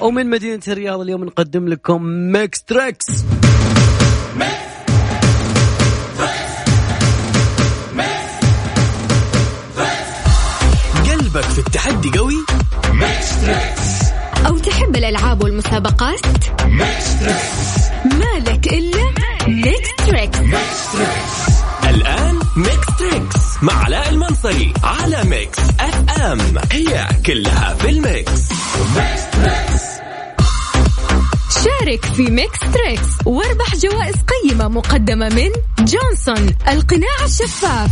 ومن مدينة الرياض اليوم نقدم لكم Mix Trix. قلبك في التحدي قوي؟ أو تحب الألعاب والمسابقات؟ مالك إلا Mix Trix. الآن Mix Trix مع علاء المنصري على Mix FM. هي كلها في ال mix. شارك في Mix Trix واربح جوائز قيمة مقدمة من جونسون القناع الشفاف.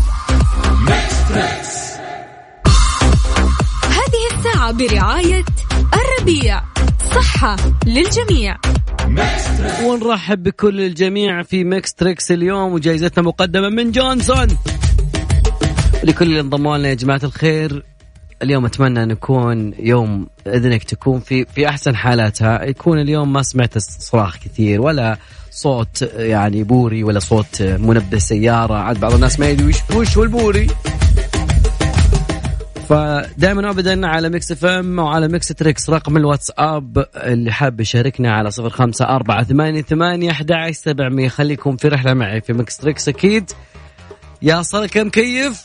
هذه الساعة برعاية الربيع صحة للجميع. ونرحب بكل الجميع في Mix Trix اليوم وجائزتنا مقدمة من جونسون. لكل اللي انضموا لنا يا جماعة الخير اليوم أتمنى أن يكون يوم إذنك تكون في في أحسن حالاتها. يكون اليوم ما سمعت صراخ كثير ولا صوت يعني بوري ولا صوت منبه سيارة. عاد بعض الناس ما يدري وش وش البوري. فدائما ابدا على Mix FM وعلى Mix Trix رقم الواتساب اللي حاب يشاركنا على صفر خمسة أربعة ثمانية ثمانية أحد سبعمية. خليكم في رحلة معي في Mix Trix أكيد. يا صار كم كيف؟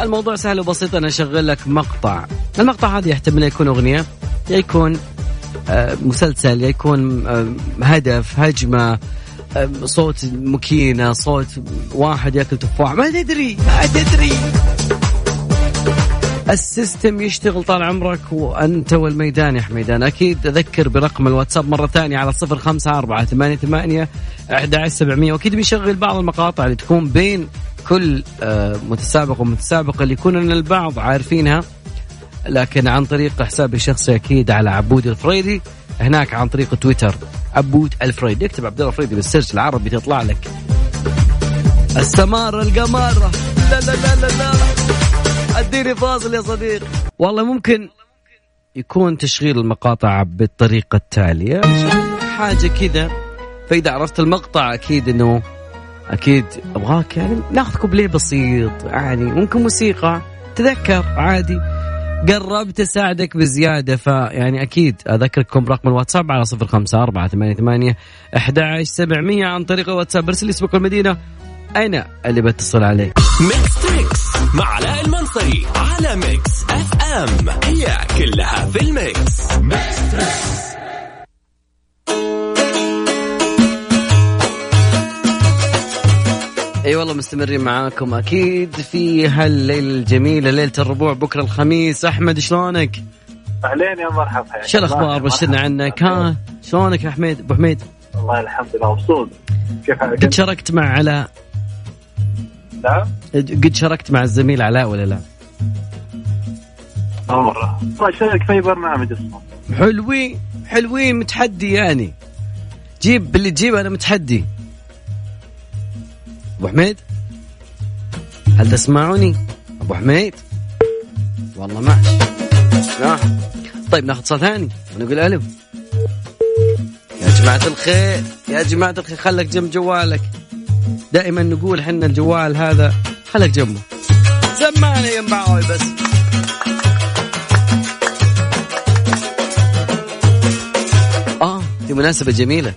الموضوع سهل وبسيط أنا أشغل لك مقطع. المقطع هذا يحتمل يكون أغنية يا يكون آه، مسلسل يا يكون آه، هدف هجمة صوت مكينة صوت واحد ياكل تفاح. ما تدري ما تدري. السيستم يشتغل طال عمرك وأنت والميدان يا حميدان. أكيد أذكر برقم الواتساب مرة ثانية على صفر خمسة أربعة ثمانية ثمانية أحد سبعمية. وأكيد بنشغل بعض المقاطع اللي تكون بين كل آه، متسابق ومتسابقة اللي يكون البعض عارفينها. لكن عن طريق حسابي الشخصي أكيد على عبود الفريدي هناك عن طريق تويتر. عبود الفريدي اكتب عبد الله الفريدي بال search العربي تطلع لك. السمارة القمارة. لا لا لا لا لا. أديني فاصل يا صديقي والله ممكن يكون تشغيل المقاطع بالطريقة التالية. حاجة كذا. فإذا عرفت المقطع أكيد أنه أكيد أبغاك يعني ناخذ كوبليه بسيط. يعني ممكن موسيقى. تذكر عادي. قربت أساعدك بزيادة فيعني أكيد أذكركم برقم الواتساب على صفر خمسة أربعة ثمانية ثمانية أحد سبعمية عن طريق الواتساب. ارسل لي اسمك المدينة أنا اللي بتصل عليك؟ Mix Trix مع علاء المنصري على Mix FM هي كلها في ال mix. Mix Trix اي والله مستمرين معاكم أكيد في هالليله الجميله ليلة الربوع بكرة الخميس. أحمد شلونك؟ أهلين يا مرحبا. شو الأخبار؟ بشرنا عنك. ها شلونك يا حميد أبو حميد؟ والله الحمد لله مبسوط. كيف حالك؟ قد شاركت مع علاء؟ نعم قد شاركت مع الزميل علاء ولا لا؟ مرة. والله شارك في برنامج اسمه. حلوين حلوين متحدي يعني. جيب اللي تجيبه أنا متحدي. أبو حميد؟ هل تسمعني أبو حميد؟ والله ما لا. طيب ناخذ صوت ثاني ونقول ألو. يا جماعة الخير يا جماعة الخير خلك جنب جوالك. دائما نقول حنا الجوال هذا خلك جنبه. يا معاوي بس. آه في مناسبة جميلة.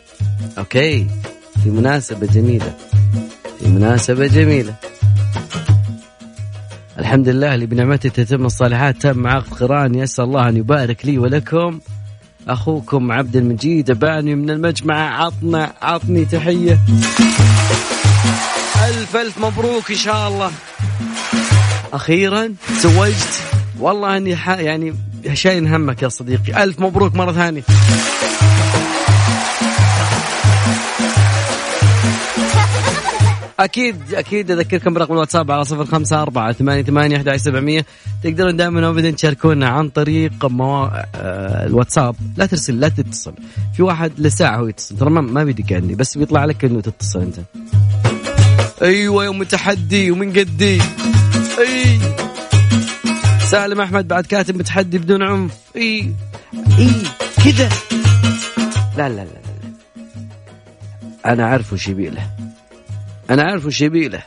أوكي في مناسبة جميلة. مناسبة جميلة. الحمد لله اللي بنعمته تتم الصالحات تم عقد قران. يسأل الله أن يبارك لي ولكم. أخوكم عبد المجيد أباني من المجمع. عطنا عطني تحية. ألف ألف مبروك إن شاء الله. أخيرا تزوجت. والله أني يعني شايل همك يا صديقي. ألف مبروك مرة ثانية. أكيد أكيد أذكركم برقم الواتساب على صفر خمسة أربعة ثمانية ثمانية أحد سبعمية. تقدرون دائما وابدا تشاركونا عن طريق مو... آه الواتساب. لا ترسل لا تتصل. في واحد لساعة هو يتصل. ترى ما, بيدق عندي بس بيطلع لك إنه تتصل أنت. أيوه يوم تحدي ومن قدي. أي. سالم أحمد بعد كاتب متحدي بدون عنف. أي. أي. كذا. لا لا لا أنا عارف وش يبي له. أنا عارف وش يبي له.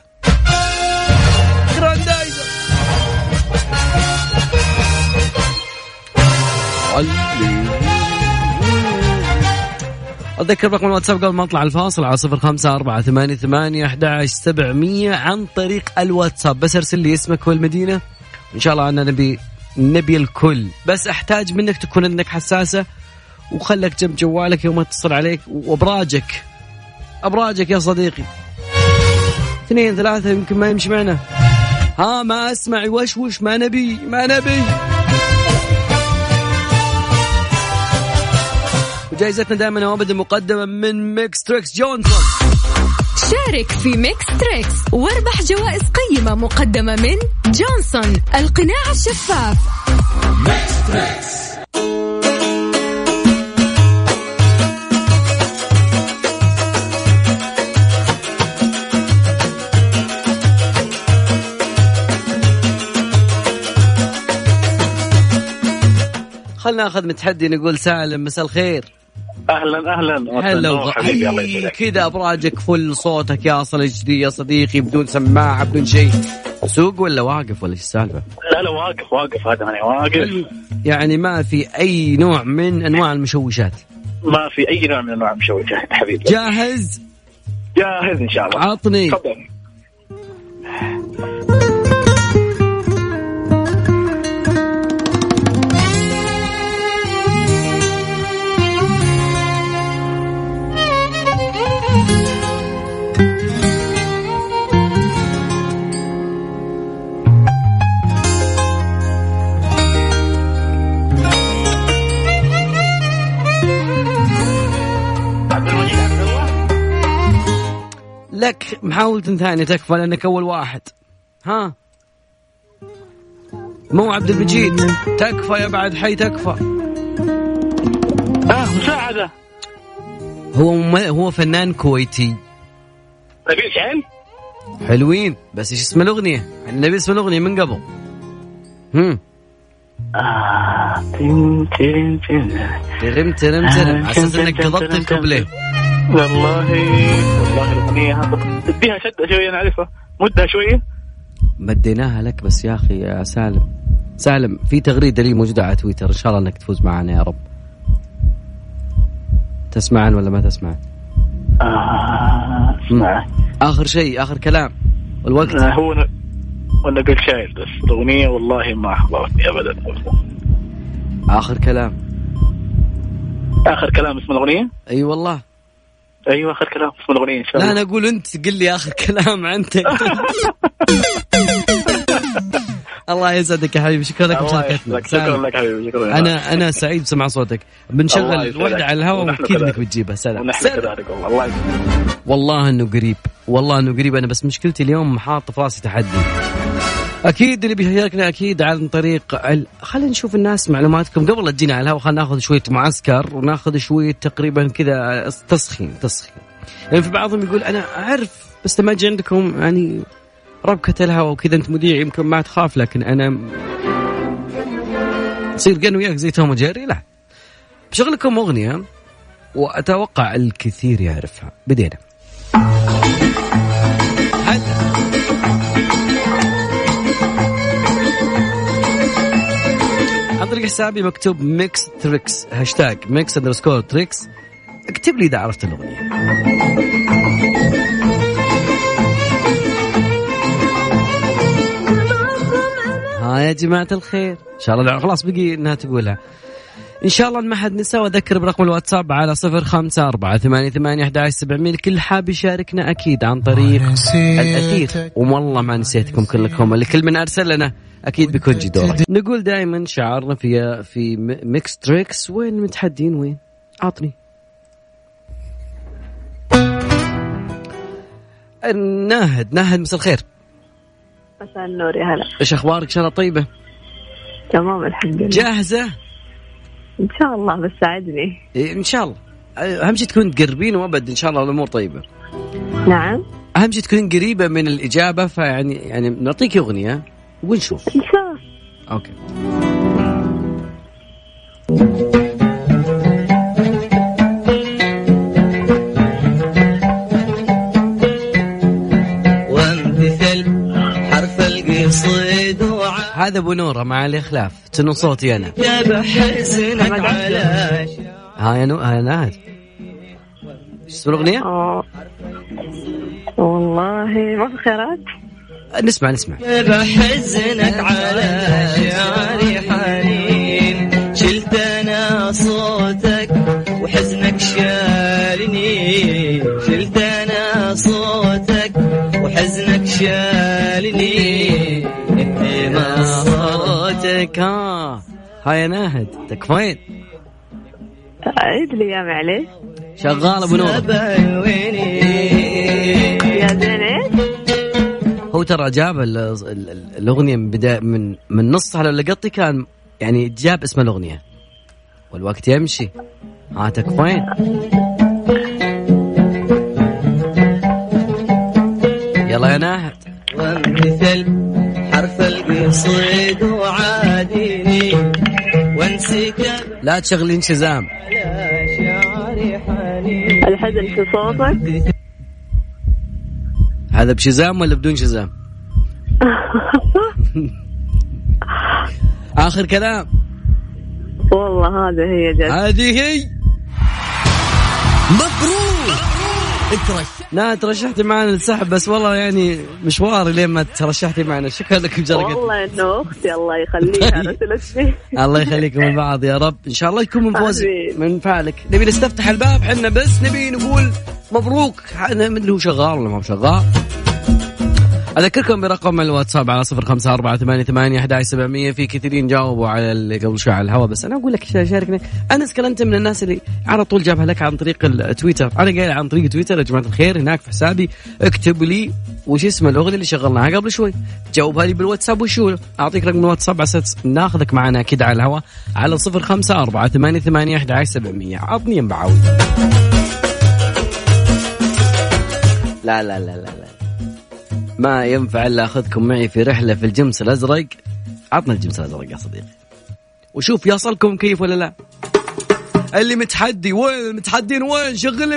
أتذكر رقم الواتساب قبل ما أطلع الفاصل على صفر خمسة أربعة ثمانية ثمانية أحد سبعمية عن طريق الواتساب. بس أرسل لي اسمك والمدينة. إن شاء الله أنا نبي نبي الكل. بس أحتاج منك تكون إنك حساسة وخلك جنب جوالك يوم أتصل عليك وأبراجك. أبراجك يا صديقي. اثنين ثلاثة يمكن ما يمشي معنا. ها ما أسمع وشوش ما نبي ما نبي. وجائزتنا دائما وابدا مقدمة من Mix Trix Johnson. شارك في Mix Trix واربح جوائز قيمة مقدمة من جونسون القناع الشفاف. Mix Trix. خلنا ناخذ متحدي نقول سالم مساء الخير. أهلا أهلا. هلا كذا أبراجك فل صوتك يا أصل جدي يا صديقي بدون سماعه بدون شيء. سوق ولا واقف ولا إيش السالفة؟ لا لا واقف واقف هذا أنا واقف. يعني ما في أي نوع من أنواع المشوشات. ما في أي نوع من أنواع المشوشات حبيبي. جاهز؟ جاهز إن شاء الله. عطني. تفضل. لك محاولة ثانية تكفى لأنك أول واحد. ها؟ مو عبد المجيد. تكفى يا بعد حي تكفى. آه مساعدة. هو م... هو فنان كويتي. نبيل شعيل حلوين بس إيش اسم الأغنية؟ نبي اسم الأغنية من قبل. هم. آه تن تن تن. ترم ترم ترم. على أساس إنك قضبت الكوبليه. والله والله الاغنيه اديها شدة شوية نعرفها مدها شوية. مديناها لك بس يا أخي يا سالم. سالم في تغريدة لي موجودة على تويتر. إن شاء الله إنك تفوز معنا يا رب. تسمعن ولا ما تسمعن؟ آه أسمع. آخر شيء آخر كلام. والوقت آه هو ن... وأنا قلت شايل بس. الأغنية والله ما أحضرتني ابدا. آخر كلام. آخر كلام اسم الأغنية؟ أي والله. أيوه آخر كلام اسم الأغنية إن شاء الله. لا أنا أقول أنت قل لي آخر كلام أنت. الله يسعدك يا حبيبي شكرا لك مشاركتنا شكرا لك حبيبي شكرا أنا أنا سعيد بسمع صوتك. بنشغل وحده على الهواء وأكيد إنك بتجيبها سلام. كذلك والله. الله والله إنه قريب. والله إنه قريب. أنا بس مشكلتي اليوم حاط في راسي تحدي. أكيد اللي بيشاركنا أكيد عن طريق ال... خلينا نشوف الناس معلوماتكم قبل لا تجينا على الهواء. خلينا ناخذ شوية معسكر وناخذ شوية تقريبا كذا تسخين تسخين. يعني في بعضهم يقول أنا أعرف بس لما أجي عندكم يعني ربكة الهواء وكذا أنت مذيع يمكن ما تخاف لكن أنا تصير قن وياك زي توم جيري لا. بشغلكم أغنية وأتوقع الكثير يعرفها. بدينا. عن طريق حسابي مكتوب Mix Trix هاشتاج Mix underscore Trix. اكتب لي إذا عرفت الأغنية. ها يا جماعة الخير. إن شاء الله خلاص بقي إنها تقولها. إن شاء الله ما حد نسى وأذكر برقم الواتساب على صفر خمسة أربعة ثمانية ثمانية أحد سبعمية. الكل حاب يشاركنا أكيد عن طريق الأثير والله ما نسيتكم كلكم اللي كل من أرسل لنا. أكيد بيكون جي دورك نقول دائما شعارنا في في Mix Trix. وين متحدين وين؟ عطني. ناهد. ناهد مساء الخير. مساء النور يا هلا. إيش أخبارك؟ إن شاء الله طيبة. تمام الحمد لله. جاهزة؟ إن شاء الله بس ساعدني. إيه إن شاء الله. أهم شيء تكون تقربين وأبد إن شاء الله الأمور طيبة. نعم. أهم شيء تكون قريبة من الإجابة فيعني يعني نعطيك أغنية. ونشوف ان شاء الله okay هذا أبو نورة مع الإخلاف. شنو صوتي أنا. ها يا نو ها يا ناهد إيش اسم الأغنية؟ آه. والله ما في خيارات. نسمع نسمع. بحزنك على شعري حنين شلت أنا صوتك وحزنك شالني. شلت أنا صوتك وحزنك شالني. ما صوتك ها. هاي يا ناهد تكفين عيد لي يا معليش شغال أبو نور. يا زين إيش؟ هو ترى جاب ال- ال- الأغنية من بدا من من نصها للقطي كان يعني جاب اسم الأغنية. والوقت يمشي. ها تكفين يلا يا ناهد. وامتثل حرف القصيد وعاديني. وانسك لا تشغلين شزام. الحزن في صوتك؟ هذا بشزام ولا بدون شزام؟ آخر كلام. والله هذا هي جد. هذه هي. مبروك. لا ترشحتي معنا للسحب بس والله يعني مشوار لين ما ترشحتي معنا. شكرا لك بجرقة والله إنه أختي الله يخليها رسلتني الله يخليكم من بعض يا رب. إن شاء الله يكون من فوز آمين. من فعلك. نبي نستفتح الباب حنا بس نبي نقول مبروك. حنا من اللي هو شغال ولا ما هو شغال؟ أذكركم برقم الواتساب على صفر خمسة أربعة ثمانية ثمانية أحد سبعمية في كثيرين جاوبوا على اللي قبل شوي على الهواء. بس أنا أقول لك شاركني. أنس أنت من الناس اللي على طول جابها لك عن طريق التويتر. أنا قايل عن طريق تويتر يا جماعة الخير هناك في حسابي. اكتب لي وش اسم الأغنية اللي شغلناها قبل شوي. جاوبها لي بالواتساب وشو. أعطيك رقم الواتساب على ناخذك معنا كده على الهواء على صفر خمسة أربعة ثمانية ثمانية أحد سبعمية. عطني بعود لا لا لا لا لا. ما ينفع إلا أخذكم معي في رحلة في الجمس الأزرق. عطنا الجمس الأزرق يا صديقي. وشوف يصلكم مكيف ولا لا. اللي متحدي وين المتحدين وين؟ شغل لي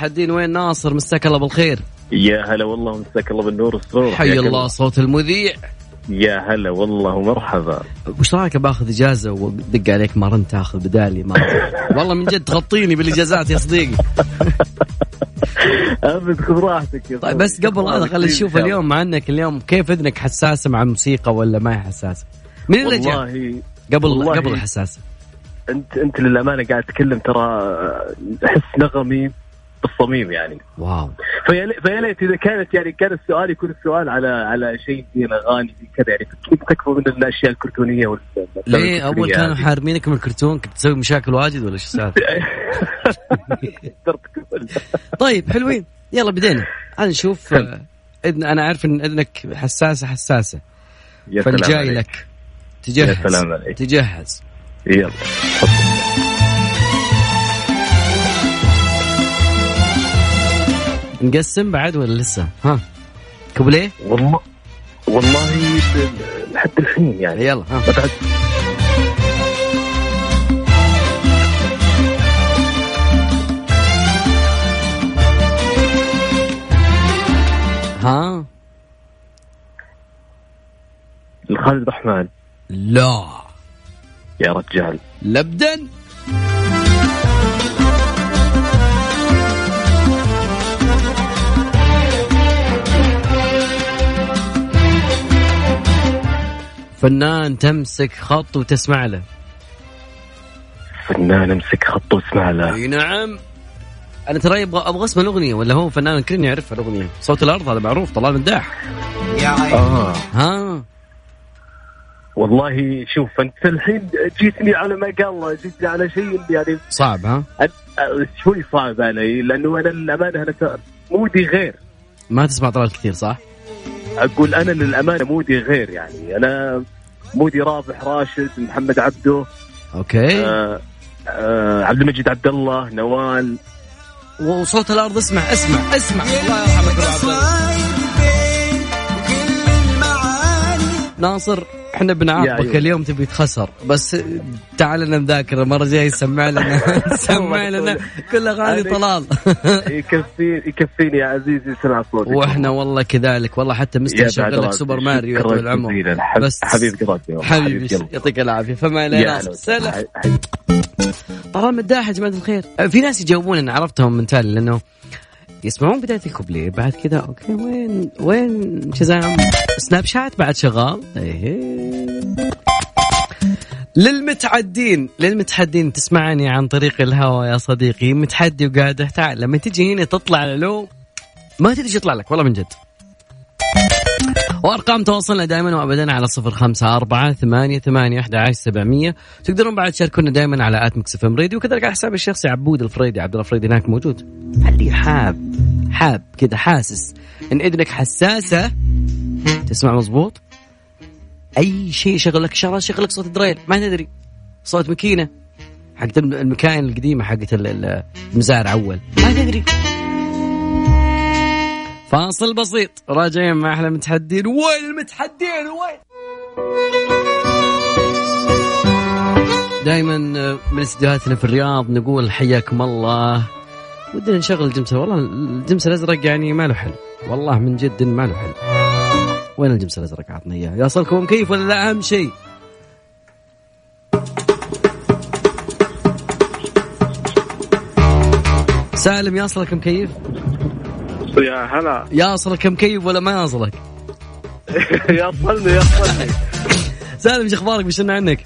وين المتحدين وين ناصر؟ مساك الله بالخير. يا هلا والله مساك الله بالنور والسرور. حي الله صوت المذيع. يا هلا والله ومرحبا. وش رايك بآخذ إجازة ودق عليك ما رنت تاخذ بدالي؟ ما. والله من جد تغطيني بالإجازات يا صديقي. أبد خذ راحتك يا طيب. بس قبل هذا خلينا نشوف اليوم مع أنك اليوم كيف إذنك حساسة مع الموسيقى ولا ما هي حساسة؟ مين اللي جاء؟ والله قبل والله- قبل الحساسه؟ انت أنت للأمانة قاعد تتكلم ترى أحس نغمي. بالصميم يعني. واو. فيا لي- فيا ليت إذا كانت يعني كان السؤال يكون السؤال على على شيء زي الاغاني زي كذا يعني. تكفى من الأشياء الكرتونية وال ليه أول كانوا حارمينك من الكرتون كنت تسوي مشاكل واجد ولا شو السالفة؟ طيب حلوين. يلا بدينا. خلينا نشوف إذن أنا عارف إن إذنك حساسة حساسة. يا سلام فالجاي. لك. تجهز. تجهز. يلا. نقسم بعد ولا لسه؟ ها. كوبليه؟ والله والله لحد الحين يعني. يلا ها. ما تعد- ها. لخالد رحمن لا. يا رجال. لبدا فنان تمسك خط وتسمع له. فنان امسك خط واسمع له. أي نعم. أنا ترى أبغى أبغى اسم الأغنية ولا هو فنان الكل يعرف الأغنية؟ صوت الأرض هذا معروف طلال مداح آه. ها؟ والله شوف أنت الحين جيتني على ما قال الله جيتني على شيء يعني صعب ها؟ شوي صعب علي لأنه أنا للأمانة أنا مودي غير. ما تسمع طلال كثير صح؟ أقول أنا للأمانة مودي غير يعني. أنا مودي رابح راشد محمد عبده okay. آه آه عبد المجيد عبد الله نوال. وصوت الأرض اسمع اسمع اسمع. الله يرحمك ناصر إحنا بنعاقبك. اليوم تبي تخسر بس تعال لنا مذاكره المرة الجاية سمع لنا. سمع لنا. كل أغاني طلال. يكفي يكفيني يا عزيزي سمع صوتك. وإحنا والله كذلك. والله حتى مستر شغل لك. Super Mario يا طويل العمر. بس حبيب قلبي. حبيبي. يعطيك العافية. فما هلا سلام طلال مداح يا جماعة الخير في ناس يجاوبون أنا عرفتهم من تالي لأنه يسمعون بداية الكوبليه بعد كذا okay وين وين Shazam Snapchat بعد شغال. إيه. للمتعدين للمتحدين تسمعني عن طريق الهواء يا صديقي. متحدي وقاعد تعال لما تجي هنا تطلع للو ما تدري يطلع لك والله من جد. وأرقام تواصلنا دائما وابدا على صفر خمسة أربعة ثمانية ثمانية أحد سبعمية. تقدرون بعد تشاركونا دائما على at Mix FM Radio وكذلك على حسابي الشخصي عبود الفريدي. عبد الله الفريدي هناك موجود؟ اللي حاب حاب كذا حاسس إن إذنك حساسة؟ تسمع مزبوط أي شيء يشغل لك شغلة يشغل لك صوت drill ما تدري. صوت ماكينة حقت المكاين القديمة حقت ال- ال- المزارع أول. ما تدري. فاصل بسيط. راجعين مع أحلى متحدين. وين المتحدين؟ وين؟ دائما من استديوهاتنا في الرياض نقول حياكم الله. ودنا نشغل الجمس والله الجمس الأزرق يعني ما له حل. والله من جد ما له حل. وين الجمس الأزرق؟ عطنا اياه يصلكم مكيف ولا لا؟ أهم شيء. سالم يصلك مكيف يا هلا. يصلك مكيف ولا ما يصلك يصلني يصلني. سالم إيش أخبارك؟ بشنا عنك؟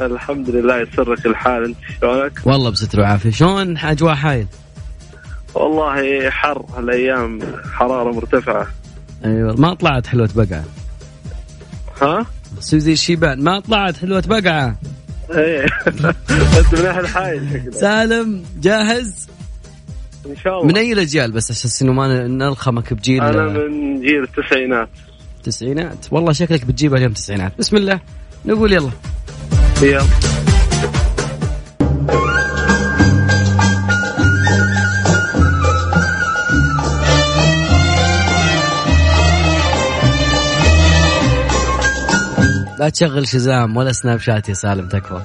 الحمد لله يسرك الحال. أنت شلونك؟ والله بستر وعافية. شلون أجواء حايل؟ والله حر هالايام حرارة مرتفعة. أيوه. ما طلعت حلوة بقعة. ها؟ سوزي الشيبان؟ ما طلعت حلوة بقعة. إيه. أنت من أهل حايل سالم جاهز؟ إن شاء الله. من أي الأجيال بس أساس إنه ما نلخمك بجيل أنا من جيل التسعينات. تسعينات. والله شكلك بتجيبها اليوم تسعينات. بسم الله. نقول يلا. يلا. لا تشغل شزام ولا سناب شات يا سالم تكفى.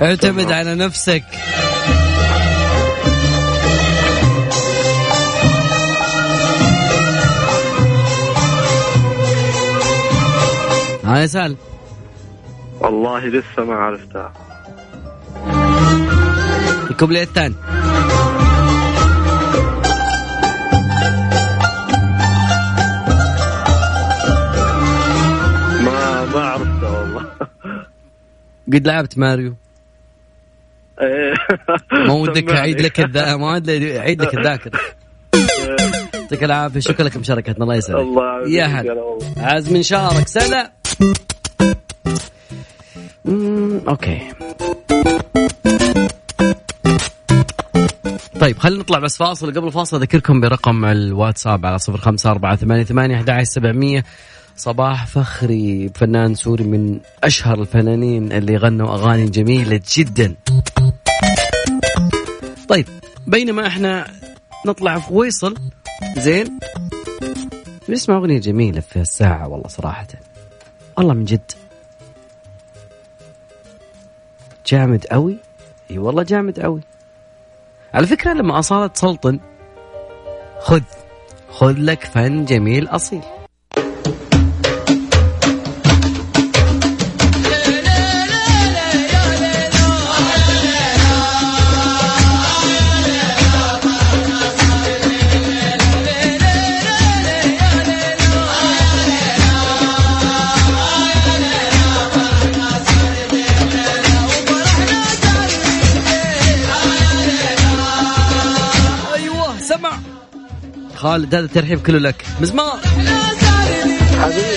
اعتمد على نفسك. ها يا سالم والله لسه ما عرفتها الكوبليه الثاني. ما ما عرفتها والله. قد لعبت ماريو؟ إيه. ما ودك. أعيد لك الذا ما ودك أعيد لك الذاكرة. يعطيك العافية شكرا لك مشاركتنا الله يسعدك الله يا هلا. عزم شارك سلا okay. طيب خلينا نطلع بس فاصل. قبل الفاصل أذكركم برقم الواتساب على صفر خمسة أربعة ثمانية ثمانية أحد سبعمية. صباح فخري. فنان سوري من أشهر الفنانين اللي غنوا أغاني جميلة جدا. طيب بينما إحنا نطلع في ويصل زين؟ نسمع أغنية جميلة في الساعة والله صراحة. والله من جد. جامد قوي إي والله جامد قوي على فكرة لما أصالة سلطن خذ خذ لك فن جميل أصيل. خالد هذا الترحيب كله لك. مزمار. حبيبي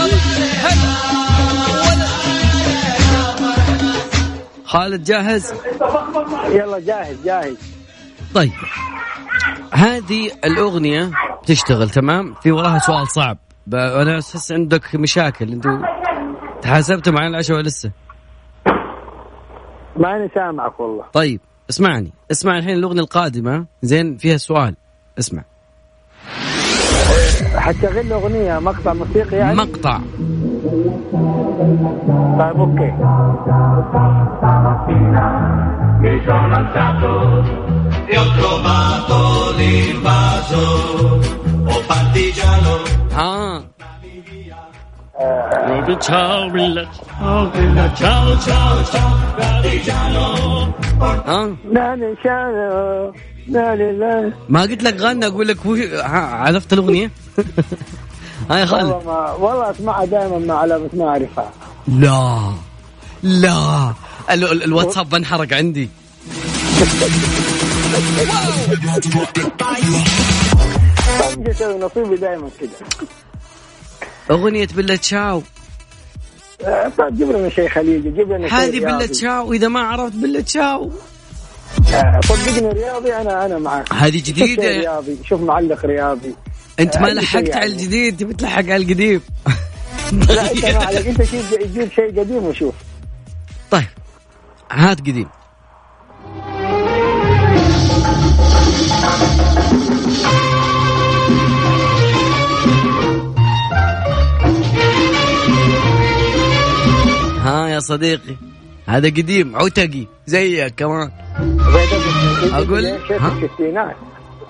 والله حبيبي خالد جاهز؟ يلا جاهز جاهز. طيب. هذه الأغنية تشتغل تمام؟ في وراها سؤال صعب. أنا أحس عندك مشاكل. أنتوا تحاسبتوا معي العشاء ولا لسه؟ ماني سامعك والله. طيب اسمعني. اسمع الحين الأغنية القادمة. زين فيها سؤال. اسمع. حتشغل اغنيه مقطع موسيقي يعني؟ مقطع. طيب أوكي. لا ما قلت لك غنى أقول لك عرفت الأغنية؟ هاي خالد والله ما والله اسمعها دائما مع بس ما أعرفها. لا. لا. ال- ال- الواتساب بنحرق عندي. أسوي نصيبي دائما كذا أغنية بلا تشاو. آه، طيب جيب لنا شيء خليجي جيب لنا هذه بلا رياضي. تشاو إذا ما عرفت بلا تشاو. صدقني رياضي أنا أنا معك. هذه جديدة. رياضي شوف معلق رياضي. انت ما لحقت على يعني. الجديد تبي تلحق على القديم لا انت ما عليك أنت جيب شيء قديم وشوف طيب هات قديم ها يا صديقي هذا قديم عتقي زيك كمان؟ شيخ ها؟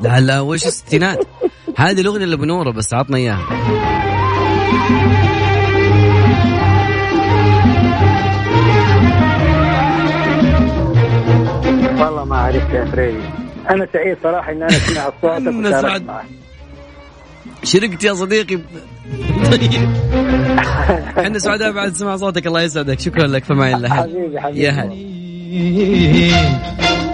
لا لا وش الستينات هذه الأغنية اللي بنوره بس عطنا إياها. والله ما عرفت يا فريدي أنا سعيد صراحة ان أنا سمعت صوتك وشاركت سعد. معك. شرقت يا صديقي. طيب. إحنا سعداء بعد سمع صوتك الله يسعدك. شكرا لك فما الا. حبيبي حبيبي. يا هلا.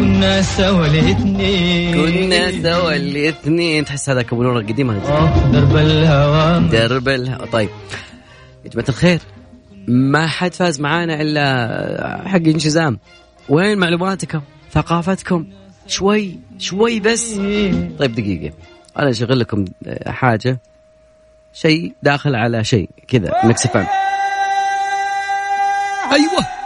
كنا سوا الاثنين كنا سوا الاثنين تحس هذاك ابو نور القديم هذا؟ آه درب الهوى. درب الها طيب. يا جماعة الخير ما حد فاز معانا إلا حق انشزام. وين معلوماتكم؟ ثقافتكم؟ شوي شوي بس. طيب دقيقة. أنا أشغل لكم حاجة. شيء داخل على شيء كذا. ميكس فم أيوه.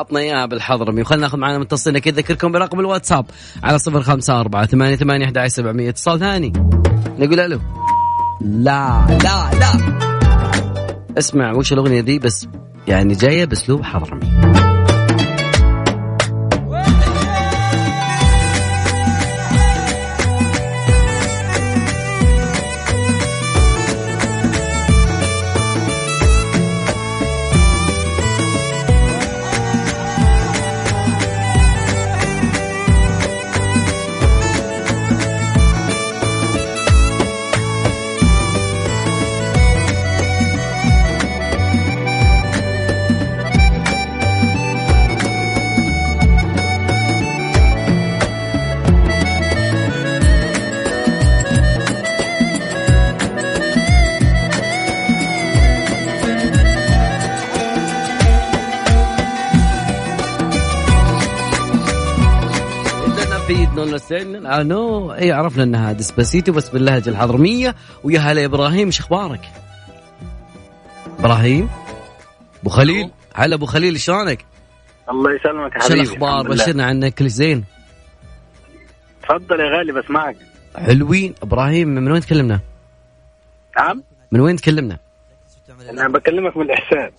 عطنا إياها بالحضرمي وخلنا ناخذ معنا متصلين. أكيد اذكركم برقم الواتساب على صفر خمسة أربعة ثمانية ثمانية أحد سبعمية. اتصال ثاني. نقول ألو. لا لا لا. اسمع وش الأغنية دي؟ بس يعني جاية بأسلوب حضرمي. سن آه نو إي عرفنا إنها Despacito بس باللهجة الحضرمية ويا هلا إبراهيم شو أخبارك؟ إبراهيم أبو خليل هلا أبو خليل شلونك؟ الله يسلمك يا شو حبيبي الأخبار؟ الحمد لله. بشرنا عنك كل زين تفضل يا غالي بسمعك حلوين إبراهيم من وين تكلمنا؟ نعم من وين تكلمنا؟ أنا بكلمك من الإحسان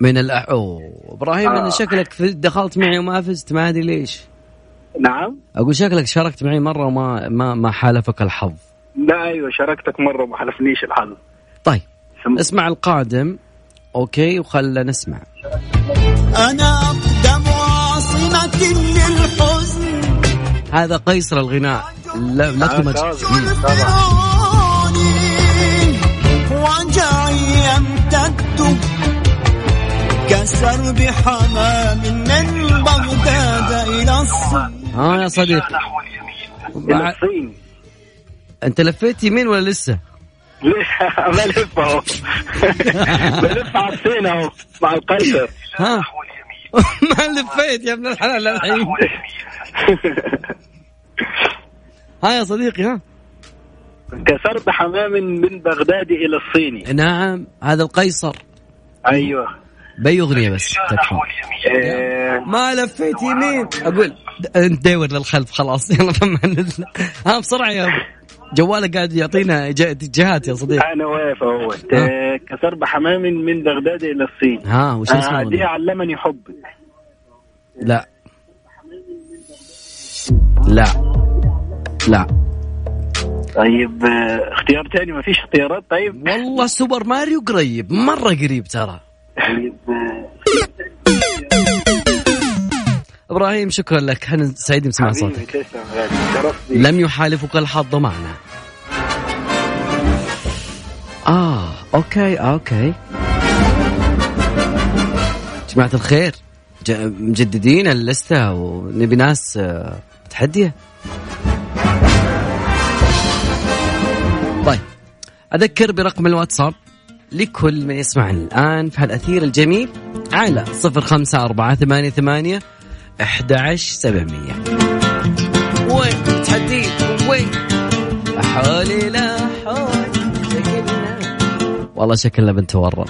من الأ... أوه إبراهيم آه. أنا شكلك دخلت معي وما فزت ما أدري ليش نعم. أقول شكلك شاركت معي مرة وما ما ما حالفك الحظ. لا أيوه شاركتك مرة وما حلفنيش الحظ. طيب سم- اسمع القادم. أوكي وخلنا نسمع. أنا أقدم عاصمة للحزن. هذا قيصر الغناء. لا لا آه، وجعي يمتد كسر بحمام من بغداد إلى الصين ها يا صديقي. إلى بعد- الصين. أنت لفيت يمين ولا لسه؟ ليه بلف أهو. بلف على الصين أهو مع القيصر. ها؟ ما لفيت يا ابن الحلال الحين. ها يا صديقي ها؟ كسرت حمام من بغداد إلى الصيني نعم هذا القيصر. أيوه. بأي أغنية بس؟ تكفى آه، ما لفيت يمين. أقول أنت دور للخلف خلاص. يلا فما. ها بسرعة يا أبو. جوالك قاعد يعطينا اتجاهات يا صديقي. أنا واقف اهو آه، كسرت حمام من بغداد إلى الصين. ها وش اسمه؟ آه، دي الأغنية؟ علمني حبك لا. لا. لا. طيب آه، اختيار تاني؟ ما فيش اختيارات؟ طيب. والله سوبر ماريو قريب. مرة قريب ترى. طيب إبراهيم شكرا لك. إحنا سعيدين بسماع صوتك. لم يحالفك الحظ معنا. آه okay okay. جماعة الخير مجددين اللستة ونبي ناس آه، متحدية. طيب أذكر برقم الواتساب. لكل من يسمعني الآن في هالأثير الجميل على صفر خمسة أربعة ثمانية ثمانية أحد عشر سبعمية. وين وين؟ حولي لا والله شكلنا بنتورط.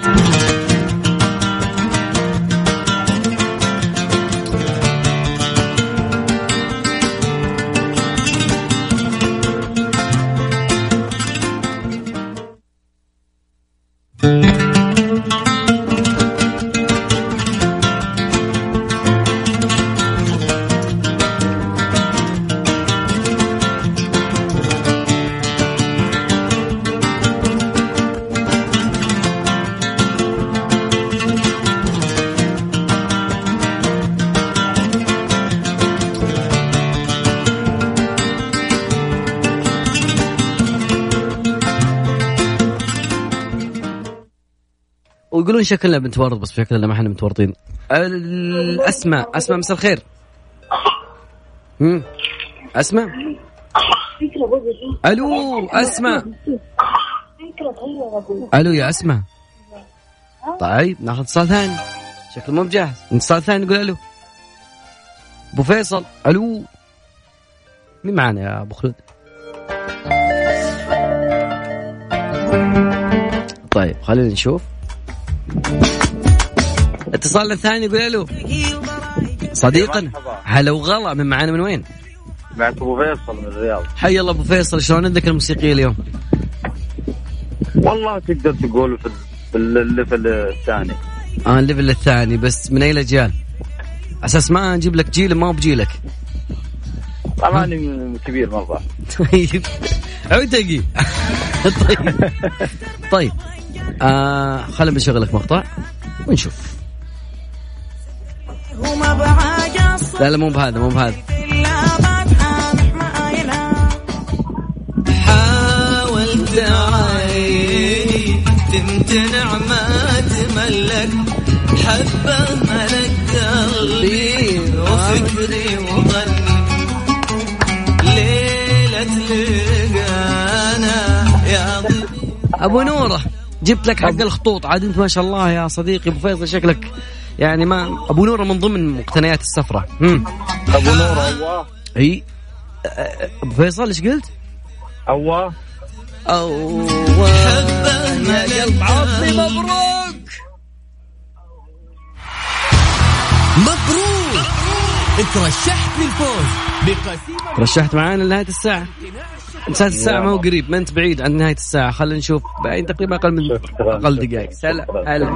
ويقولون شكلنا بنتورط بس شكلنا ما إحنا متورطين. الاسماء أسماء مساء الخير. أسماء؟ ألو أسماء. ألو يا أسماء. طيب ناخذ اتصال ثاني. شكله مو بجاهز. اتصال ثاني نقول ألو. أبو فيصل. ألو. مين معنا يا أبو خلود؟ طيب خلينا نشوف. اتصالنا الثاني يقول ألو. صديقنا هلا وغلا من معانا من وين؟ معك أبو فيصل من الرياض. حي الله أبو فيصل شلون عندك الموسيقية اليوم؟ والله تقدر تقول في ال level الثاني. آه ال level الثاني بس من أي الأجيال؟ أساس ما نجيب لك جيل ما هو بجيلك. طبعا كبير مرة. طيب. عتقي طيب. طيب. آه خلينا بنشغلك مقطع ونشوف. لا لا مو بهذا مو بهذا. حاولت عيني تمتنع ما تملك. حبة ملك قلبي وفكري وظني. ليلة لقانا يا أبو نورة. جبت لك حق الخطوط. عاد أنت ما شاء الله يا صديقي أبو فيصل شكلك يعني ما أبو نورة من ضمن مقتنيات السفرة. أبو نور الله إي. أبو فيصل إيش قلت؟ الله أوه. يا قلب عطني مبروك. مبروك. ترشحت للفوز. رشحت معانا لنهاية الساعة. نهاية الساعة ما هو قريب ما أنت بعيد عن نهاية الساعة. خلينا نشوف. تقريبا أقل من. أقل دقائق. سلام. شكراً. هلا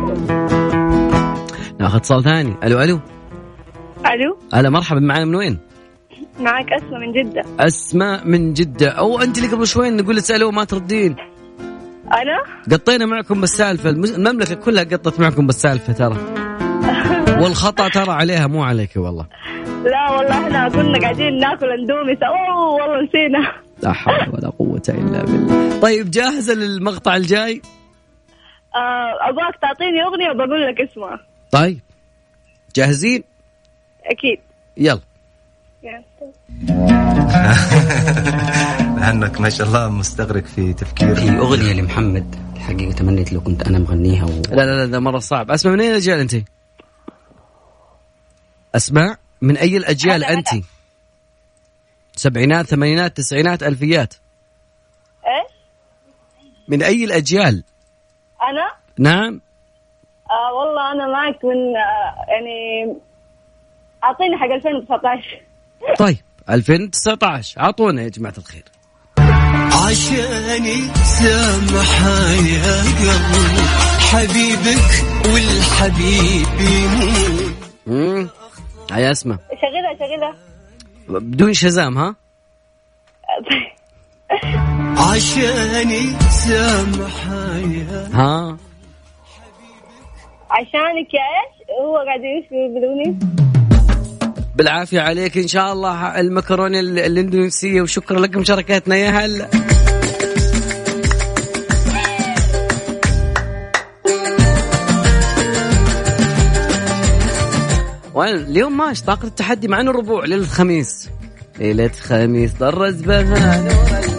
ناخذ اتصال ثاني. ألو ألو. ألو. هلا مرحبا. معنا من وين؟ معك أسماء من جدة. أسماء من جدة. أو أنت اللي قبل شوي نقول تسالوا ما تردين. أنا؟ قطينا معكم بالسالفة. المز- المملكة كلها قطت معكم بالسالفة ترى. والخطأ ترى عليها مو عليك والله. لا والله إحنا كنا قاعدين ناكل اندومي سوا أوه والله نسينا. لا حول ولا قوة إلا بالله. طيب جاهزة للمقطع الجاي؟ آه، أبغاك تعطيني أغنية وبقول لك اسمها. طيب. جاهزين؟ أكيد. يلا. لأنك ما شاء الله مستغرق في تفكير. في أغنية لمحمد الحقيقة تمنيت لو كنت أنا مغنيها و... لا لا لا ده مرة صعب. أسمع من أي الأجيال أنت؟ أسمع. من أي الأجيال هلا، هلا. أنت سبعينات ثمانينات تسعينات ألفيات. إيش؟ من أي الأجيال؟ أنا؟ نعم. آه والله أنا معك من آه يعني أعطيني حق 2019 طيب 2019 أعطونا يا جماعة الخير. عشاني سامحة يا قلبي حبيبك والحبيب يموت. امم يا اسماء شغلها شغلها. بدون شزام ها؟ عشاني سامحة يا ها؟ عشانك يا إيش؟ هو قاعد يشوي بالأغنية. بالعافية عليك. إن شاء الله المكرونة ال- الإندونيسية وشكرا لكم مشاركتنا يا هلا. واليوم ماشي طاقة التحدي معنا الربوع ليلة الخميس. ليلة خميس طرز بها